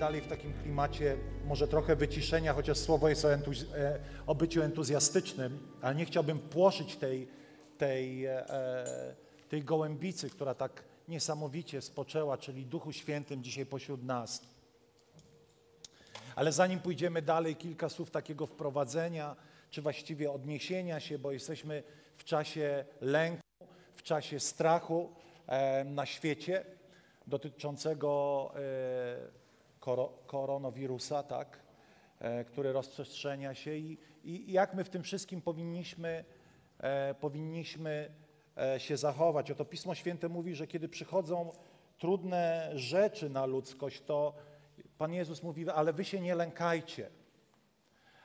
Dalej w takim klimacie może trochę wyciszenia, chociaż słowo jest o, e, o byciu entuzjastycznym, ale nie chciałbym płoszyć tej, tej, e, tej gołębicy, która tak niesamowicie spoczęła, czyli Duchu Świętym dzisiaj pośród nas. Ale zanim pójdziemy dalej, kilka słów takiego wprowadzenia, czy właściwie odniesienia się, bo jesteśmy w czasie lęku, w czasie strachu e, na świecie dotyczącego e, koronawirusa, tak, e, który rozprzestrzenia się i, i jak my w tym wszystkim powinniśmy, e, powinniśmy e, się zachować. Oto Pismo Święte mówi, że kiedy przychodzą trudne rzeczy na ludzkość, to Pan Jezus mówi, ale wy się nie lękajcie,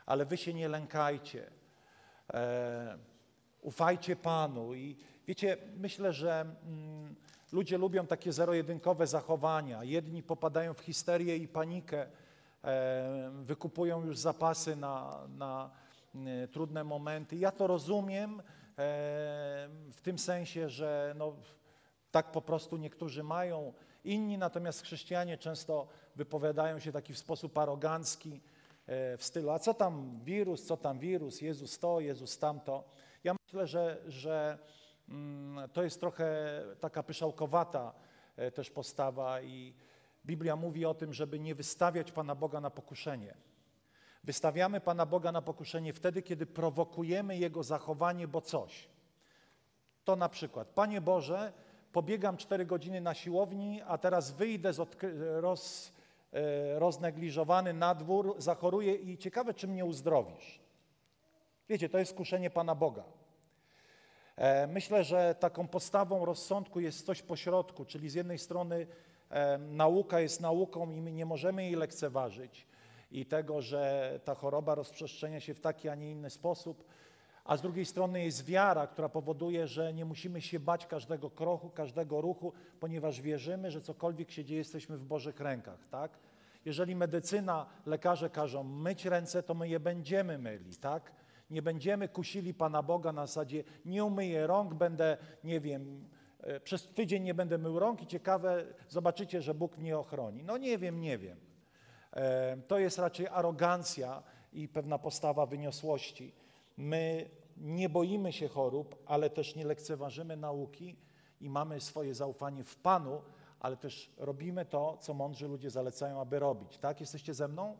ale wy się nie lękajcie. Ufajcie Panu. I wiecie, myślę, że mm, ludzie lubią takie zero-jedynkowe zachowania. Jedni popadają w histerię i panikę, e, wykupują już zapasy na, na e, trudne momenty. Ja to rozumiem e, w tym sensie, że no, tak po prostu niektórzy mają. Inni natomiast chrześcijanie często wypowiadają się taki w sposób arogancki, w stylu, a co tam wirus, co tam wirus, Jezus to, Jezus tamto. Ja myślę, że, że to jest trochę taka pyszałkowata e, też postawa i Biblia mówi o tym, żeby nie wystawiać Pana Boga na pokuszenie. Wystawiamy Pana Boga na pokuszenie wtedy, kiedy prowokujemy Jego zachowanie, bo coś. To na przykład, Panie Boże, pobiegam 4 godziny na siłowni, a teraz wyjdę z odkry- roz, e, roznegliżowany na dwór, zachoruję i ciekawe, czy mnie uzdrowisz. Wiecie, to jest skuszenie Pana Boga. E, Myślę, że taką postawą rozsądku jest coś pośrodku, czyli z jednej strony e, nauka jest nauką i my nie możemy jej lekceważyć i tego, że ta choroba rozprzestrzenia się w taki, a nie inny sposób, a z drugiej strony jest wiara, która powoduje, że nie musimy się bać każdego kroku, każdego ruchu, ponieważ wierzymy, że cokolwiek się dzieje, jesteśmy w Bożych rękach, tak? Jeżeli medycyna, lekarze każą myć ręce, to my je będziemy myli, tak? Nie będziemy kusili Pana Boga na zasadzie nie umyję rąk, będę, nie wiem, e, przez tydzień nie będę mył rąk i ciekawe, zobaczycie, że Bóg mnie ochroni. No nie wiem, nie wiem. E, To jest raczej arogancja i pewna postawa wyniosłości. My nie boimy się chorób, ale też nie lekceważymy nauki i mamy swoje zaufanie w Panu, ale też robimy to, co mądrzy ludzie zalecają, aby robić. Tak? Jesteście ze mną?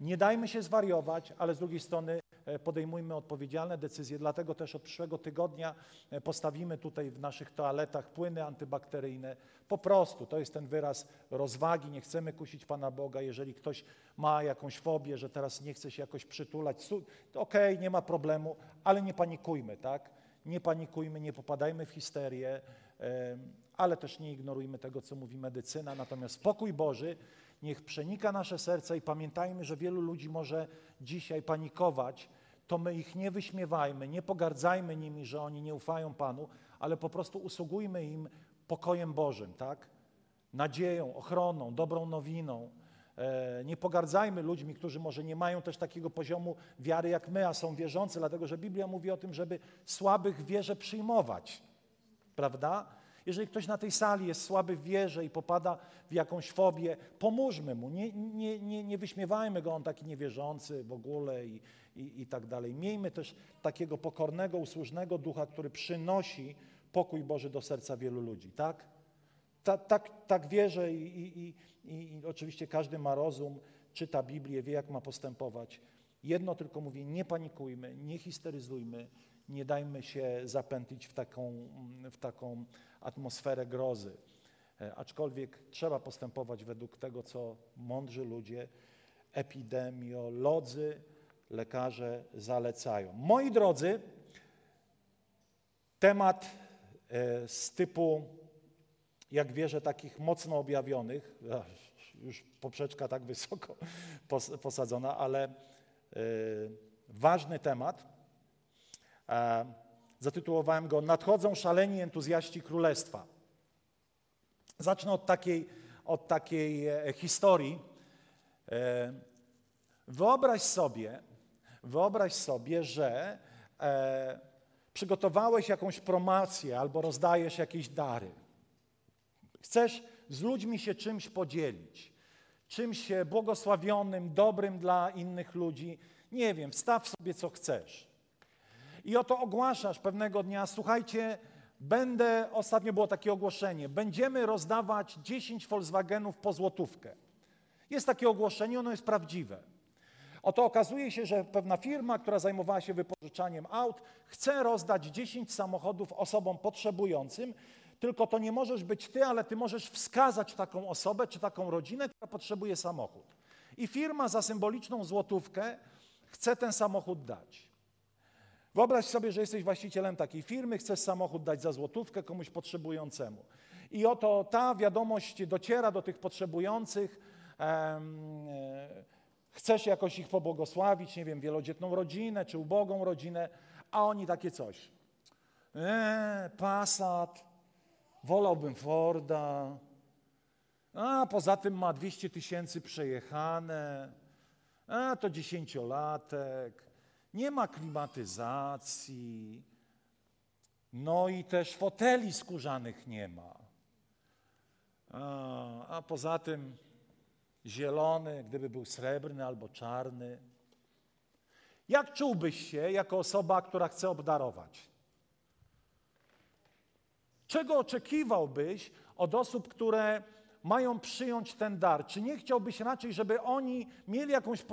Nie dajmy się zwariować, ale z drugiej strony podejmujmy odpowiedzialne decyzje. Dlatego też od przyszłego tygodnia e, postawimy tutaj w naszych toaletach płyny antybakteryjne. Po prostu to jest ten wyraz rozwagi. Nie chcemy kusić Pana Boga. Jeżeli ktoś ma jakąś fobię, że teraz nie chce się jakoś przytulać, okej, nie ma problemu, ale nie panikujmy, tak? Nie panikujmy, nie popadajmy w histerię, em, ale też nie ignorujmy tego, co mówi medycyna. Natomiast spokój Boży niech przenika nasze serca i pamiętajmy, że wielu ludzi może dzisiaj panikować, to my ich nie wyśmiewajmy, nie pogardzajmy nimi, że oni nie ufają Panu, ale po prostu usługujmy im pokojem Bożym, tak? Nadzieją, ochroną, dobrą nowiną. E, Nie pogardzajmy ludźmi, którzy może nie mają też takiego poziomu wiary jak my, a są wierzący, dlatego że Biblia mówi o tym, żeby słabych wierze przyjmować prawda? Jeżeli ktoś na tej sali jest słaby w wierze i popada w jakąś fobię, pomóżmy mu, nie, nie, nie, nie wyśmiewajmy go, on taki niewierzący w ogóle i, i, i tak dalej. Miejmy też takiego pokornego, usłużnego ducha, który przynosi pokój Boży do serca wielu ludzi, tak? Ta, tak, tak wierzę i, i, i, i, oczywiście każdy ma rozum, czyta Biblię, wie jak ma postępować. Jedno tylko mówię, nie panikujmy, nie histeryzujmy, nie dajmy się zapętlić w taką, w taką atmosferę grozy. E, Aczkolwiek trzeba postępować według tego, co mądrzy ludzie, epidemiolodzy, lekarze zalecają. Moi drodzy, temat e, z typu, jak wierzę, takich mocno objawionych, już poprzeczka tak wysoko pos- posadzona, ale ważny temat. Zatytułowałem go Nadchodzą szaleni entuzjaści królestwa. Zacznę od takiej, od takiej e, historii. E, wyobraź sobie, wyobraź sobie, że e, przygotowałeś jakąś promocję albo rozdajesz jakieś dary. Chcesz z ludźmi się czymś podzielić, czymś błogosławionym, dobrym dla innych ludzi. Nie wiem, wstaw sobie co chcesz. I oto ogłaszasz pewnego dnia, słuchajcie, będę, ostatnio było takie ogłoszenie, będziemy rozdawać 10 Volkswagenów po złotówkę. Jest takie ogłoszenie, ono jest prawdziwe. Oto okazuje się, że pewna firma, która zajmowała się wypożyczaniem aut, chce rozdać 10 samochodów osobom potrzebującym, tylko to nie możesz być ty, ale ty możesz wskazać taką osobę czy taką rodzinę, która potrzebuje samochód. I firma za symboliczną złotówkę chce ten samochód dać. Wyobraź sobie, że jesteś właścicielem takiej firmy, chcesz samochód dać za złotówkę komuś potrzebującemu. I oto ta wiadomość dociera do tych potrzebujących. E, chcesz jakoś ich pobłogosławić, nie wiem, wielodzietną rodzinę czy ubogą rodzinę, a oni takie coś. Eee, Passat, wolałbym Forda, a poza tym ma 200 tysięcy przejechane, a to dziesięciolatek, nie ma klimatyzacji, no i też foteli skórzanych nie ma. A, a poza tym zielony, gdyby był srebrny albo czarny. Jak czułbyś się jako osoba, która chce obdarować? Czego oczekiwałbyś od osób, które mają przyjąć ten dar? Czy nie chciałbyś raczej, żeby oni mieli jakąś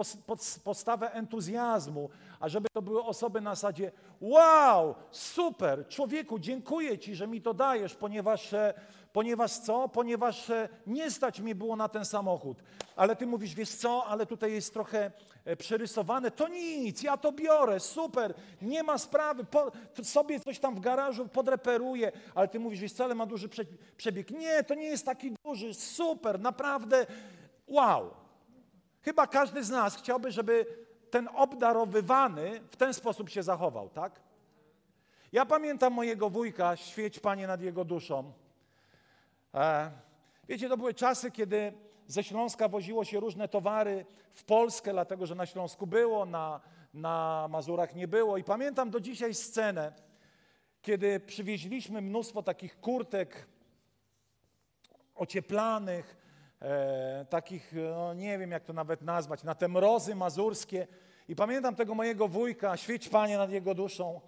postawę entuzjazmu, a żeby to były osoby na zasadzie: Wow, super, człowieku, dziękuję Ci, że mi to dajesz, ponieważ, e, ponieważ co? Ponieważ e, nie stać mi było na ten samochód. Ale Ty mówisz: Wiesz co, ale tutaj jest trochę e, przerysowane. To nic, ja to biorę, super, nie ma sprawy, po, sobie coś tam w garażu podreperuję. Ale Ty mówisz: Wiesz co, ale ma duży przebieg. Nie, to nie jest taki duży, super, naprawdę, wow. Chyba każdy z nas chciałby, żeby ten obdarowywany w ten sposób się zachował, tak? Ja pamiętam mojego wujka, świeć Panie nad jego duszą. E, wiecie, to były czasy, kiedy ze Śląska woziło się różne towary w Polskę, dlatego że na Śląsku było, na, na Mazurach nie było. I pamiętam do dzisiaj scenę, kiedy przywieźliśmy mnóstwo takich kurtek ocieplanych, e, takich, no nie wiem jak to nawet nazwać, na te mrozy mazurskie. I pamiętam tego mojego wujka, świeć Panie nad jego duszą.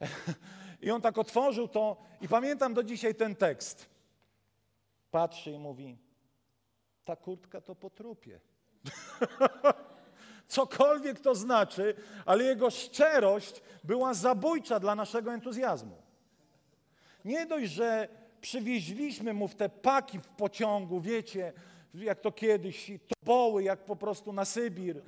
I on tak otworzył to i pamiętam do dzisiaj ten tekst. Patrzy i mówi, ta kurtka to po trupie. Cokolwiek to znaczy, ale jego szczerość była zabójcza dla naszego entuzjazmu. Nie dość, że przywieźliśmy mu w te paki w pociągu, wiecie, jak to kiedyś, toboły, jak po prostu na Sybir,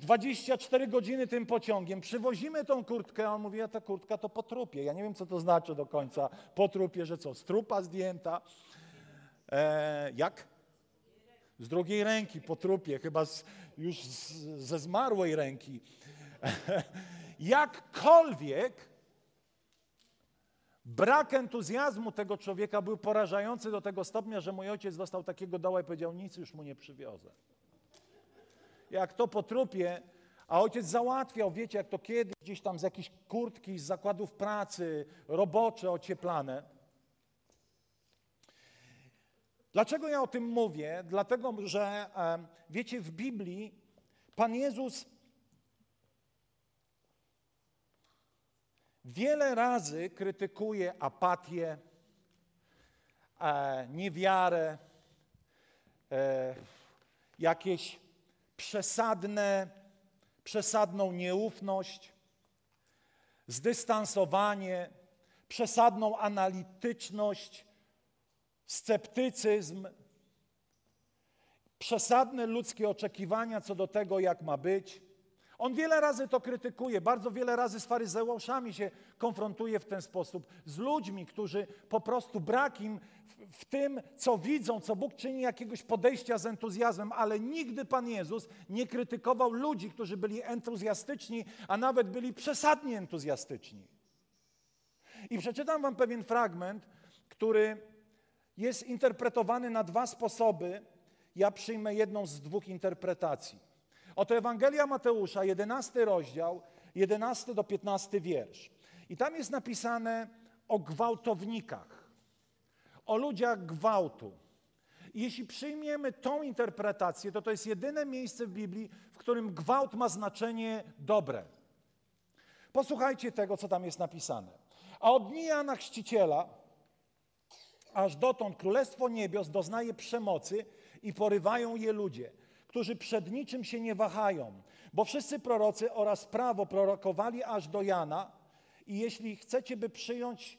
24 godziny tym pociągiem, przywozimy tą kurtkę, a on mówi, a ta kurtka to po trupie. Ja nie wiem, co to znaczy do końca po trupie, że co, z trupa zdjęta. E, jak? Z drugiej ręki po trupie, chyba z, już z, ze zmarłej ręki. Jakkolwiek brak entuzjazmu tego człowieka był porażający do tego stopnia, że mój ojciec dostał takiego doła i powiedział, nic już mu nie przywiozę jak to po trupie, a ojciec załatwiał, wiecie, jak to kiedyś, gdzieś tam z jakichś kurtki, z zakładów pracy, robocze, ocieplane. Dlaczego ja o tym mówię? Dlatego, że wiecie, w Biblii Pan Jezus wiele razy krytykuje apatię, e, niewiarę, e, jakieś przesadne, przesadną nieufność, zdystansowanie, przesadną analityczność, sceptycyzm, przesadne ludzkie oczekiwania co do tego, jak ma być. On wiele razy to krytykuje, bardzo wiele razy z faryzeuszami się konfrontuje w ten sposób, z ludźmi, którzy po prostu brak im w, w tym, co widzą, co Bóg czyni, jakiegoś podejścia z entuzjazmem, ale nigdy Pan Jezus nie krytykował ludzi, którzy byli entuzjastyczni, a nawet byli przesadnie entuzjastyczni. I przeczytam Wam pewien fragment, który jest interpretowany na dwa sposoby. Ja przyjmę jedną z dwóch interpretacji. Oto Ewangelia Mateusza, 11 rozdział, 11 do 15 wiersz. I tam jest napisane o gwałtownikach, o ludziach gwałtu. I jeśli przyjmiemy tą interpretację, to to jest jedyne miejsce w Biblii, w którym gwałt ma znaczenie dobre. Posłuchajcie tego, co tam jest napisane. A od Jana Chrzciciela, aż dotąd Królestwo Niebios doznaje przemocy i porywają je ludzie, którzy przed niczym się nie wahają, bo wszyscy prorocy oraz prawo prorokowali aż do Jana i jeśli chcecie, by przyjąć,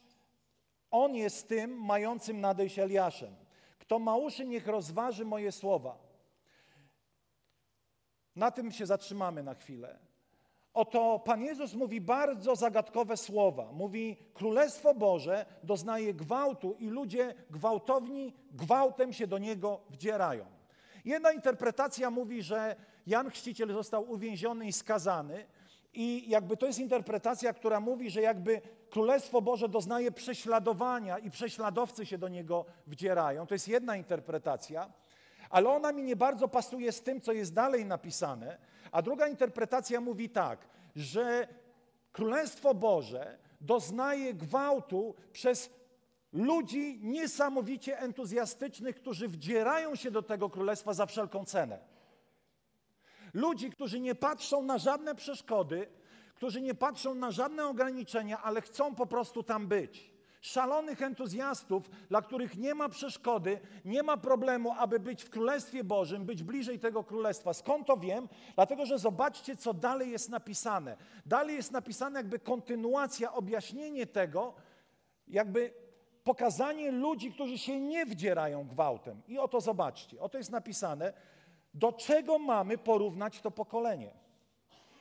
on jest tym mającym nadejść Eliaszem. Kto ma uszy, niech rozważy moje słowa. Na tym się zatrzymamy na chwilę. Oto Pan Jezus mówi bardzo zagadkowe słowa. Mówi: Królestwo Boże doznaje gwałtu i ludzie gwałtowni gwałtem się do niego wdzierają. Jedna interpretacja mówi, że Jan Chrzciciel został uwięziony i skazany, i jakby to jest interpretacja, która mówi, że jakby Królestwo Boże doznaje prześladowania i prześladowcy się do niego wdzierają. To jest jedna interpretacja, ale ona mi nie bardzo pasuje z tym, co jest dalej napisane. A druga interpretacja mówi tak, że Królestwo Boże doznaje gwałtu przez ludzi niesamowicie entuzjastycznych, którzy wdzierają się do tego królestwa za wszelką cenę. Ludzi, którzy nie patrzą na żadne przeszkody, którzy nie patrzą na żadne ograniczenia, ale chcą po prostu tam być. Szalonych entuzjastów, dla których nie ma przeszkody, nie ma problemu, aby być w Królestwie Bożym, być bliżej tego Królestwa. Skąd to wiem? Dlatego, że zobaczcie, co dalej jest napisane. Dalej jest napisane jakby kontynuacja, objaśnienie tego, jakby pokazanie ludzi, którzy się nie wdzierają gwałtem. I oto zobaczcie, oto jest napisane, do czego mamy porównać to pokolenie.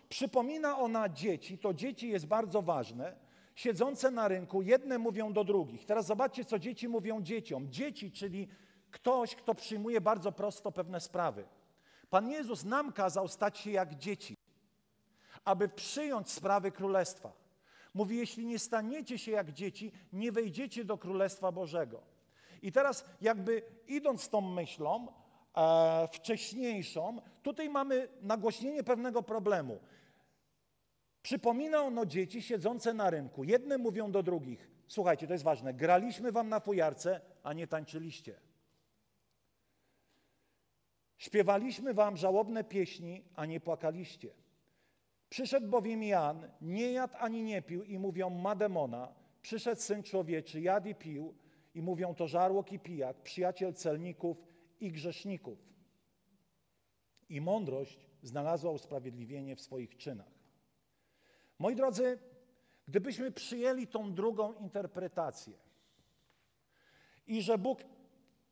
Przypomina ona dzieci, to dzieci jest bardzo ważne, siedzące na rynku, jedne mówią do drugich. Teraz zobaczcie, co dzieci mówią dzieciom. Dzieci, czyli ktoś, kto przyjmuje bardzo prosto pewne sprawy. Pan Jezus nam kazał stać się jak dzieci, aby przyjąć sprawy królestwa. Mówi, jeśli nie staniecie się jak dzieci, nie wejdziecie do Królestwa Bożego. I teraz jakby idąc tą myślą e, wcześniejszą, tutaj mamy nagłośnienie pewnego problemu. Przypomina ono dzieci siedzące na rynku. Jedne mówią do drugich, słuchajcie, to jest ważne, graliśmy wam na fujarce, a nie tańczyliście. Śpiewaliśmy wam żałobne pieśni, a nie płakaliście. Przyszedł bowiem Jan, nie jadł ani nie pił i mówią, ma demona. Przyszedł Syn Człowieczy, jadł i pił i mówią, to żarłok i pijak, przyjaciel celników i grzeszników. I mądrość znalazła usprawiedliwienie w swoich czynach. Moi drodzy, gdybyśmy przyjęli tą drugą interpretację i że Bóg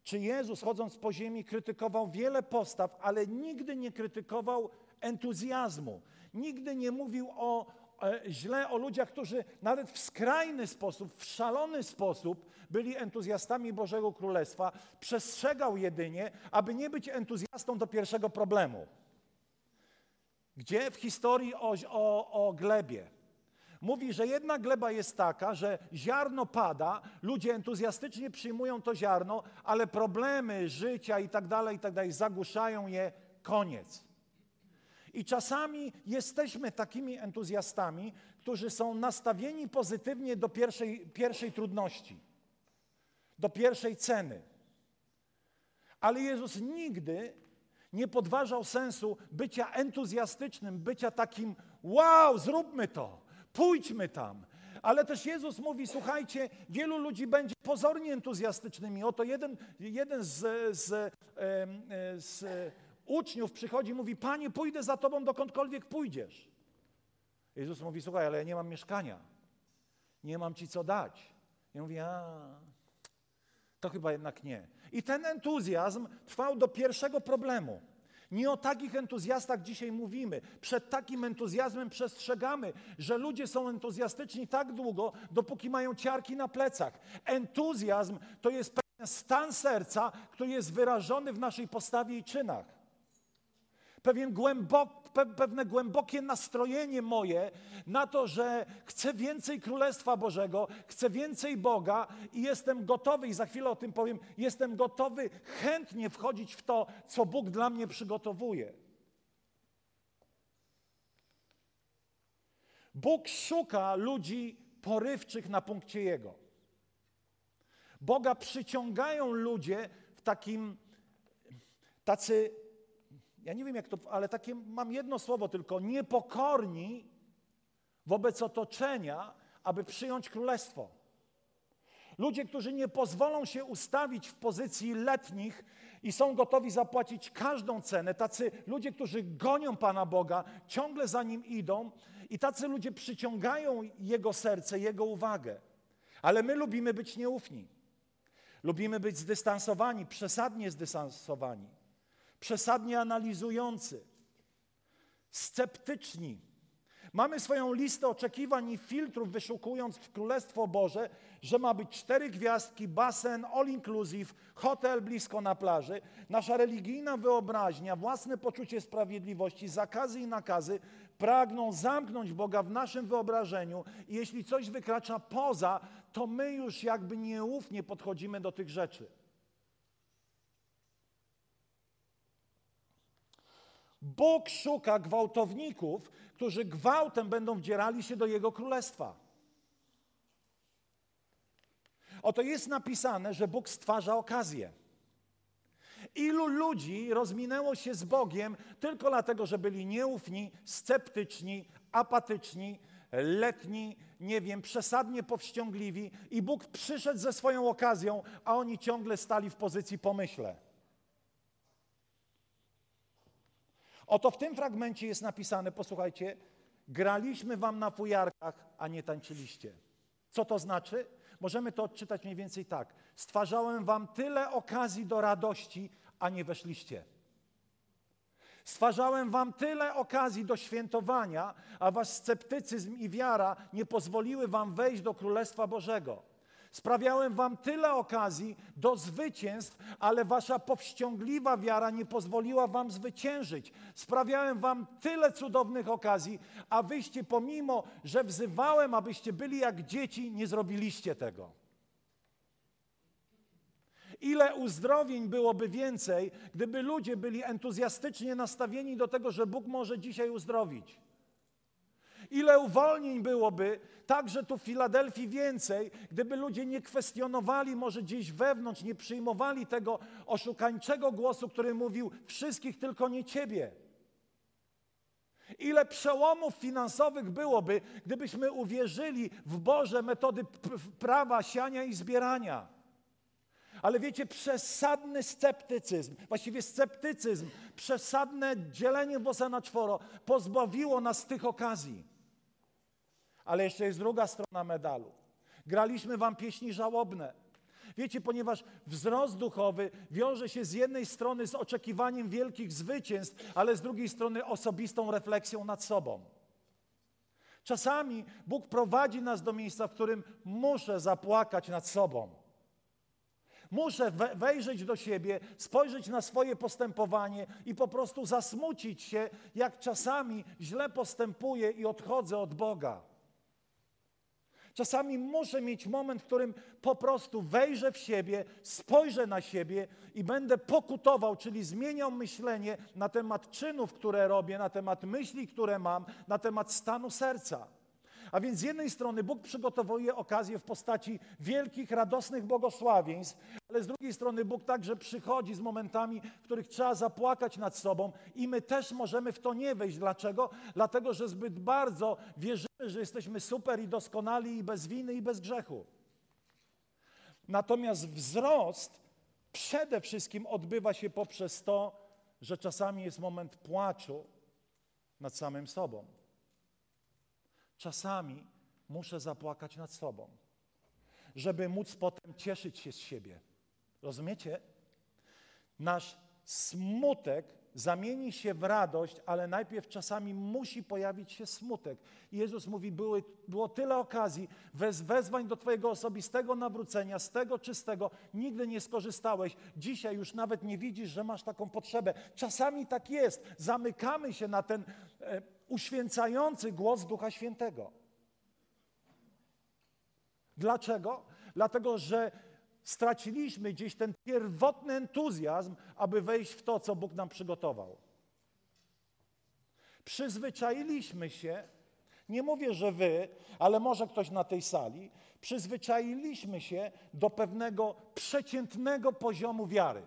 czy Jezus chodząc po ziemi krytykował wiele postaw, ale nigdy nie krytykował entuzjazmu, Nigdy nie mówił o, e, źle o ludziach, którzy nawet w skrajny sposób, w szalony sposób byli entuzjastami Bożego Królestwa. Przestrzegał jedynie, aby nie być entuzjastą do pierwszego problemu. Gdzie w historii o, o, o glebie? Mówi, że jedna gleba jest taka, że ziarno pada, ludzie entuzjastycznie przyjmują to ziarno, ale problemy życia i tak dalej, i tak dalej zagłuszają je, koniec. I czasami jesteśmy takimi entuzjastami, którzy są nastawieni pozytywnie do pierwszej, pierwszej trudności, do pierwszej ceny. Ale Jezus nigdy nie podważał sensu bycia entuzjastycznym, bycia takim, wow, zróbmy to, pójdźmy tam. Ale też Jezus mówi, słuchajcie, wielu ludzi będzie pozornie entuzjastycznymi. Oto jeden, jeden z, z, z, z uczniów przychodzi i mówi, Panie, pójdę za Tobą dokądkolwiek pójdziesz. Jezus mówi, słuchaj, ale ja nie mam mieszkania. Nie mam Ci co dać. Ja mówię, a, to chyba jednak nie. I ten entuzjazm trwał do pierwszego problemu. Nie o takich entuzjastach dzisiaj mówimy. Przed takim entuzjazmem przestrzegamy, że ludzie są entuzjastyczni tak długo, dopóki mają ciarki na plecach. Entuzjazm to jest pewien stan serca, który jest wyrażony w naszej postawie i czynach. Pewien głębok, pe, pewne głębokie nastrojenie moje na to, że chcę więcej Królestwa Bożego, chcę więcej Boga i jestem gotowy, i za chwilę o tym powiem, jestem gotowy chętnie wchodzić w to, co Bóg dla mnie przygotowuje. Bóg szuka ludzi porywczych na punkcie Jego. Boga przyciągają ludzie w takim, tacy ja nie wiem jak to, ale takie mam jedno słowo tylko, niepokorni wobec otoczenia, aby przyjąć królestwo. Ludzie, którzy nie pozwolą się ustawić w pozycji letnich i są gotowi zapłacić każdą cenę, tacy ludzie, którzy gonią Pana Boga, ciągle za Nim idą i tacy ludzie przyciągają Jego serce, Jego uwagę. Ale my lubimy być nieufni. Lubimy być zdystansowani, przesadnie zdystansowani przesadnie analizujący, sceptyczni. Mamy swoją listę oczekiwań i filtrów, wyszukując w Królestwo Boże, że ma być cztery gwiazdki, basen, all inclusive, hotel blisko na plaży. Nasza religijna wyobraźnia, własne poczucie sprawiedliwości, zakazy i nakazy pragną zamknąć Boga w naszym wyobrażeniu i jeśli coś wykracza poza, to my już jakby nieufnie podchodzimy do tych rzeczy. Bóg szuka gwałtowników, którzy gwałtem będą wdzierali się do Jego królestwa. Oto jest napisane, że Bóg stwarza okazję. Ilu ludzi rozminęło się z Bogiem tylko dlatego, że byli nieufni, sceptyczni, apatyczni, letni, nie wiem, przesadnie powściągliwi i Bóg przyszedł ze swoją okazją, a oni ciągle stali w pozycji pomyśle. Oto w tym fragmencie jest napisane, posłuchajcie, graliśmy wam na fujarkach, a nie tańczyliście. Co to znaczy? Możemy to odczytać mniej więcej tak. Stwarzałem wam tyle okazji do radości, a nie weszliście. Stwarzałem wam tyle okazji do świętowania, a wasz sceptycyzm i wiara nie pozwoliły wam wejść do Królestwa Bożego. Sprawiałem wam tyle okazji do zwycięstw, ale wasza powściągliwa wiara nie pozwoliła wam zwyciężyć. Sprawiałem wam tyle cudownych okazji, a wyście pomimo, że wzywałem, abyście byli jak dzieci, nie zrobiliście tego. Ile uzdrowień byłoby więcej, gdyby ludzie byli entuzjastycznie nastawieni do tego, że Bóg może dzisiaj uzdrowić? Ile uwolnień byłoby, także tu w Filadelfii więcej, gdyby ludzie nie kwestionowali może gdzieś wewnątrz, nie przyjmowali tego oszukańczego głosu, który mówił wszystkich, tylko nie ciebie. Ile przełomów finansowych byłoby, gdybyśmy uwierzyli w Boże metody prawa siania i zbierania. Ale wiecie, przesadny sceptycyzm, właściwie sceptycyzm, przesadne dzielenie włosa na czworo pozbawiło nas tych okazji. Ale jeszcze jest druga strona medalu. Graliśmy wam pieśni żałobne. Wiecie, ponieważ wzrost duchowy wiąże się z jednej strony z oczekiwaniem wielkich zwycięstw, ale z drugiej strony osobistą refleksją nad sobą. Czasami Bóg prowadzi nas do miejsca, w którym muszę zapłakać nad sobą. Muszę wejrzeć do siebie, spojrzeć na swoje postępowanie i po prostu zasmucić się, jak czasami źle postępuję i odchodzę od Boga. Czasami muszę mieć moment, w którym po prostu wejrzę w siebie, spojrzę na siebie i będę pokutował, czyli zmieniał myślenie na temat czynów, które robię, na temat myśli, które mam, na temat stanu serca. A więc z jednej strony Bóg przygotowuje okazję w postaci wielkich, radosnych błogosławieństw, ale z drugiej strony Bóg także przychodzi z momentami, w których trzeba zapłakać nad sobą i my też możemy w to nie wejść. Dlaczego? Dlatego, że zbyt bardzo wierzymy, że jesteśmy super i doskonali i bez winy i bez grzechu. Natomiast wzrost przede wszystkim odbywa się poprzez to, że czasami jest moment płaczu nad samym sobą. Czasami muszę zapłakać nad sobą, żeby móc potem cieszyć się z siebie. Rozumiecie? Nasz smutek zamieni się w radość, ale najpierw czasami musi pojawić się smutek. Jezus mówi, były, było tyle okazji, wez, wezwań do Twojego osobistego nawrócenia, z tego czystego, nigdy nie skorzystałeś. Dzisiaj już nawet nie widzisz, że masz taką potrzebę. Czasami tak jest. Zamykamy się na ten e, uświęcający głos Ducha Świętego. Dlaczego? Dlatego, że straciliśmy gdzieś ten pierwotny entuzjazm, aby wejść w to, co Bóg nam przygotował. Przyzwyczailiśmy się, nie mówię, że wy, ale może ktoś na tej sali, przyzwyczailiśmy się do pewnego przeciętnego poziomu wiary.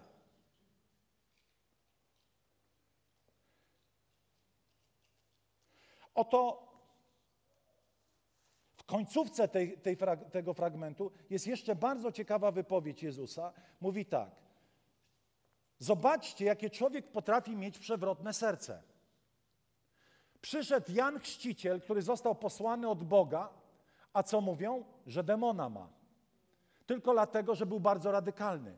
Oto w końcówce tej, tej, tego fragmentu jest jeszcze bardzo ciekawa wypowiedź Jezusa. Mówi tak: Zobaczcie, jakie człowiek potrafi mieć przewrotne serce. Przyszedł Jan Chrzciciel, który został posłany od Boga, a co mówią? Że demona ma. Tylko dlatego, że był bardzo radykalny.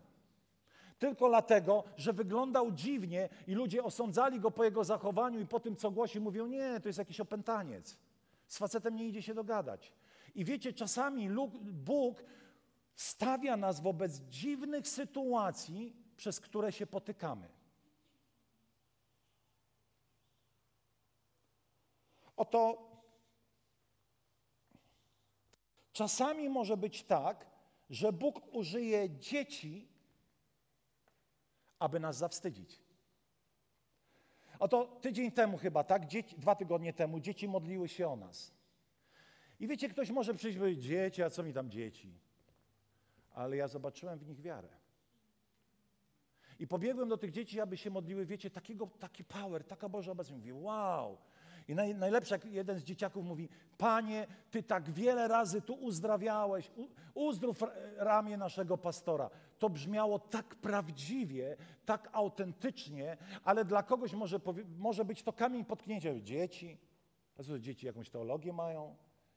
Tylko dlatego, że wyglądał dziwnie i ludzie osądzali go po jego zachowaniu i po tym, co głosi, mówią: Nie, to jest jakiś opętaniec. Z facetem nie idzie się dogadać. I wiecie, czasami Bóg stawia nas wobec dziwnych sytuacji, przez które się potykamy. Oto czasami może być tak, że Bóg użyje dzieci, aby nas zawstydzić. Oto tydzień temu chyba, tak? Dzieci, dwa tygodnie temu dzieci modliły się o nas. I wiecie, ktoś może przyjść i powiedzieć, dzieci, a co mi tam dzieci? Ale ja zobaczyłem w nich wiarę. I pobiegłem do tych dzieci, aby się modliły, wiecie, takiego, taki power, taka Boża obecność. Mówię, wow. I naj, najlepsze, jeden z dzieciaków mówi, Panie, Ty tak wiele razy tu uzdrawiałeś, u, uzdrów ramię naszego pastora. To brzmiało tak prawdziwie, tak autentycznie, ale dla kogoś może, może być to kamień potknięcia. Dzieci, dzieci jakąś teologię mają?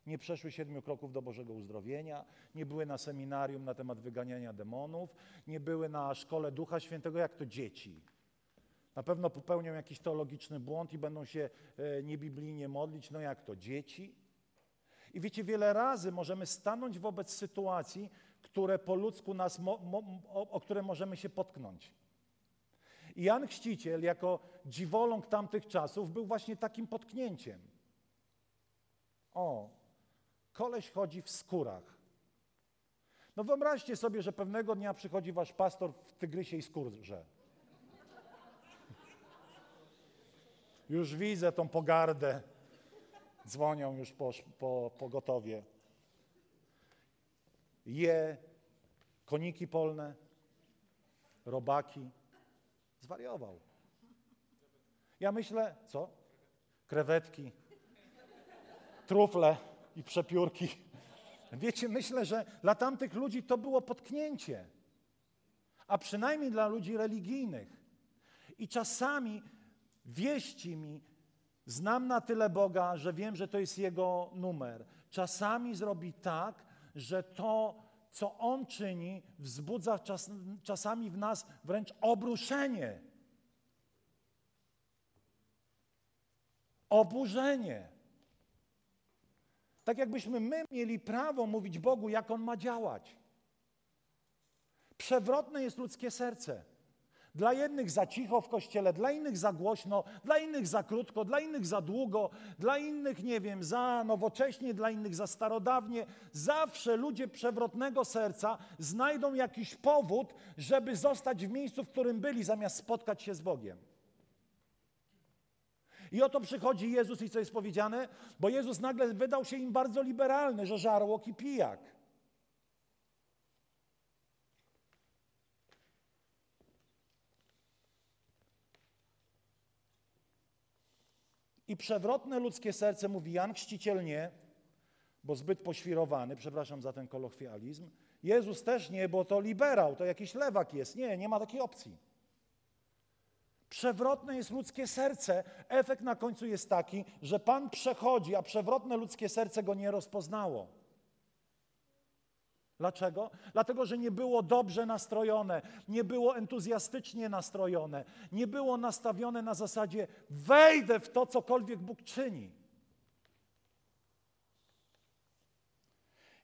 nie przeszły siedmiu kroków do Bożego uzdrowienia, nie były na seminarium na temat wyganiania demonów, nie były na szkole Ducha Świętego, jak to dzieci. Na pewno popełnią jakiś teologiczny błąd i będą się e, niebiblijnie modlić, no jak to dzieci. I wiecie, wiele razy możemy stanąć wobec sytuacji, które po ludzku nas, mo, mo, o, o które możemy się potknąć. I Jan Chrzciciel, jako dziwoląg tamtych czasów, był właśnie takim potknięciem. O, koleś chodzi w skórach. No wyobraźcie sobie, że pewnego dnia przychodzi wasz pastor w tygrysiej skórze. Już widzę tą pogardę. Dzwonią już po, po, po gotowie. Je koniki polne, robaki. Zwariował. Ja myślę, co? Krewetki, trufle i przepiórki. Wiecie, myślę, że dla tamtych ludzi to było potknięcie, a przynajmniej dla ludzi religijnych. I czasami wieści mi, znam na tyle Boga, że wiem, że to jest Jego numer. Czasami zrobi tak, że to, co On czyni, wzbudza czas, czasami w nas wręcz obruszenie. Oburzenie. Tak jakbyśmy my mieli prawo mówić Bogu, jak On ma działać. Przewrotne jest ludzkie serce. Dla jednych za cicho w kościele, dla innych za głośno, dla innych za krótko, dla innych za długo, dla innych, nie wiem, za nowocześnie, dla innych za starodawnie. Zawsze ludzie przewrotnego serca znajdą jakiś powód, żeby zostać w miejscu, w którym byli, zamiast spotkać się z Bogiem. I oto przychodzi Jezus i co jest powiedziane? Bo Jezus nagle wydał się im bardzo liberalny, że żarłok i pijak. I przewrotne ludzkie serce mówi Jan Chrzciciel nie, bo zbyt poświrowany, przepraszam za ten kolokwializm. Jezus też nie, bo to liberał, to jakiś lewak jest. Nie, nie ma takiej opcji. Przewrotne jest ludzkie serce. Efekt na końcu jest taki, że Pan przechodzi, a przewrotne ludzkie serce go nie rozpoznało. Dlaczego? Dlatego, że nie było dobrze nastrojone, nie było entuzjastycznie nastrojone, nie było nastawione na zasadzie wejdę w to, cokolwiek Bóg czyni.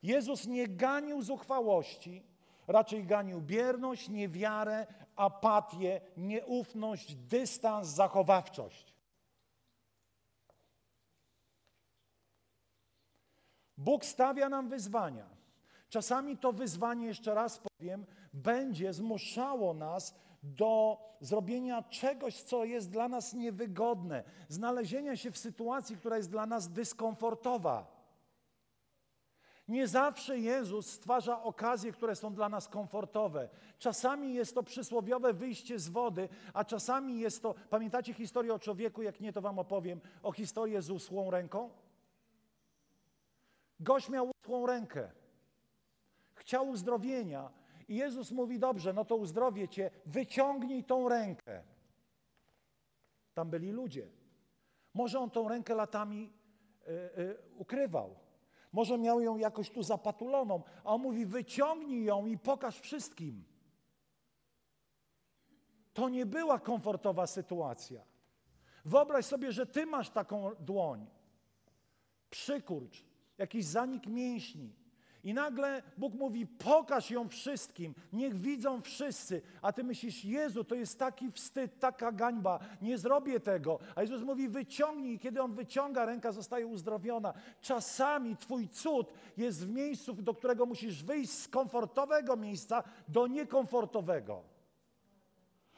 Jezus nie ganił zuchwałości, raczej ganił bierność, niewiarę, apatię, nieufność, dystans, zachowawczość. Bóg stawia nam wyzwania. Czasami to wyzwanie, jeszcze raz powiem, będzie zmuszało nas do zrobienia czegoś, co jest dla nas niewygodne, znalezienia się w sytuacji, która jest dla nas dyskomfortowa. Nie zawsze Jezus stwarza okazje, które są dla nas komfortowe. Czasami jest to przysłowiowe wyjście z wody, a czasami jest to. Pamiętacie historię o człowieku, jak nie, to wam opowiem, o historię z usłą ręką? Gość miał uschłą rękę. Chciał uzdrowienia. I Jezus mówi: Dobrze, no to uzdrowię cię, wyciągnij tą rękę. Tam byli ludzie. Może on tą rękę latami y, y, ukrywał. Może miał ją jakoś tu zapatuloną, a on mówi: wyciągnij ją i pokaż wszystkim. To nie była komfortowa sytuacja. Wyobraź sobie, że ty masz taką dłoń. Przykurcz, jakiś zanik mięśni. I nagle Bóg mówi: pokaż ją wszystkim, niech widzą wszyscy. A ty myślisz: Jezu, to jest taki wstyd, taka gańba, nie zrobię tego. A Jezus mówi: wyciągnij. Kiedy on wyciąga, ręka zostaje uzdrowiona. Czasami Twój cud jest w miejscu, do którego musisz wyjść z komfortowego miejsca do niekomfortowego.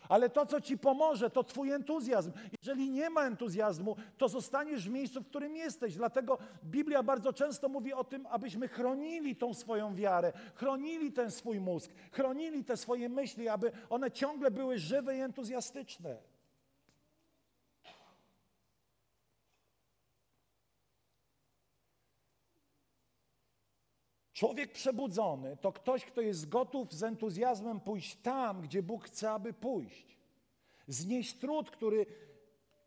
Ale to, co ci pomoże, to Twój entuzjazm. Jeżeli nie ma entuzjazmu, to zostaniesz w miejscu, w którym jesteś. Dlatego Biblia bardzo często mówi o tym, abyśmy chronili tą swoją wiarę, chronili ten swój mózg, chronili te swoje myśli, aby one ciągle były żywe i entuzjastyczne. Człowiek przebudzony to ktoś, kto jest gotów z entuzjazmem pójść tam, gdzie Bóg chce, aby pójść. Znieść trud, który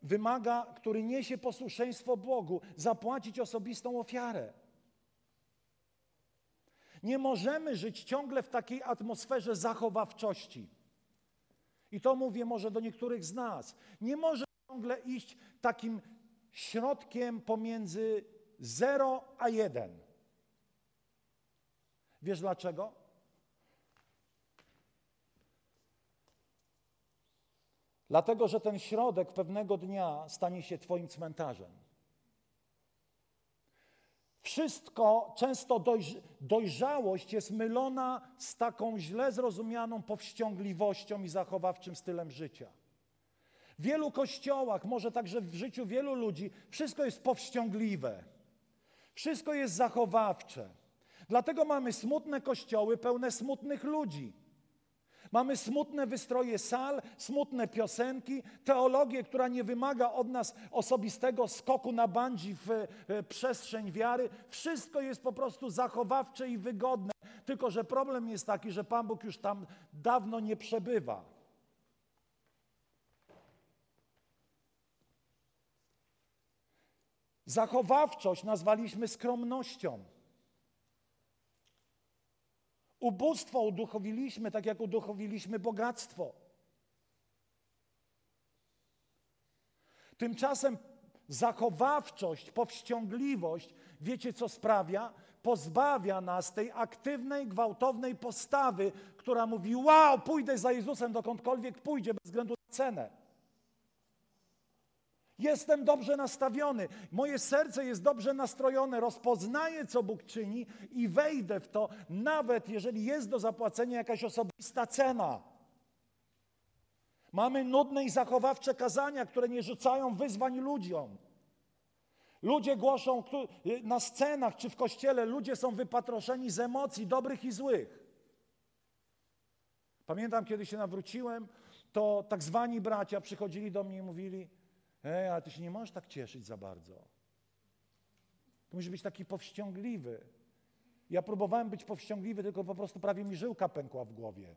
wymaga, który niesie posłuszeństwo Bogu, zapłacić osobistą ofiarę. Nie możemy żyć ciągle w takiej atmosferze zachowawczości. I to mówię może do niektórych z nas. Nie może ciągle iść takim środkiem pomiędzy 0 a 1. Wiesz dlaczego? Dlatego, że ten środek pewnego dnia stanie się Twoim cmentarzem. Wszystko, często dojrz dojrzałość jest mylona z taką źle zrozumianą powściągliwością i zachowawczym stylem życia. W wielu kościołach, może także w życiu wielu ludzi, wszystko jest powściągliwe, wszystko jest zachowawcze. Dlatego mamy smutne kościoły pełne smutnych ludzi. Mamy smutne wystroje sal, smutne piosenki, teologię, która nie wymaga od nas osobistego skoku na bandzi w e, przestrzeń wiary. Wszystko jest po prostu zachowawcze i wygodne. Tylko, że problem jest taki, że Pan Bóg już tam dawno nie przebywa. Zachowawczość nazwaliśmy skromnością. Ubóstwo uduchowiliśmy, tak jak uduchowiliśmy bogactwo. Tymczasem zachowawczość, powściągliwość, wiecie co sprawia? Pozbawia nas tej aktywnej, gwałtownej postawy, która mówi: Wow, pójdę za Jezusem dokądkolwiek pójdzie, bez względu na cenę. Jestem dobrze nastawiony, moje serce jest dobrze nastrojone, rozpoznaję, co Bóg czyni i wejdę w to, nawet jeżeli jest do zapłacenia jakaś osobista cena. Mamy nudne i zachowawcze kazania, które nie rzucają wyzwań ludziom. Ludzie głoszą na scenach czy w kościele, ludzie są wypatroszeni z emocji dobrych i złych. Pamiętam, kiedy się nawróciłem, to tak zwani bracia przychodzili do mnie i mówili: Ej, ale ty się nie możesz tak cieszyć za bardzo. To musisz być taki powściągliwy. Ja próbowałem być powściągliwy, tylko po prostu prawie mi żyłka pękła w głowie.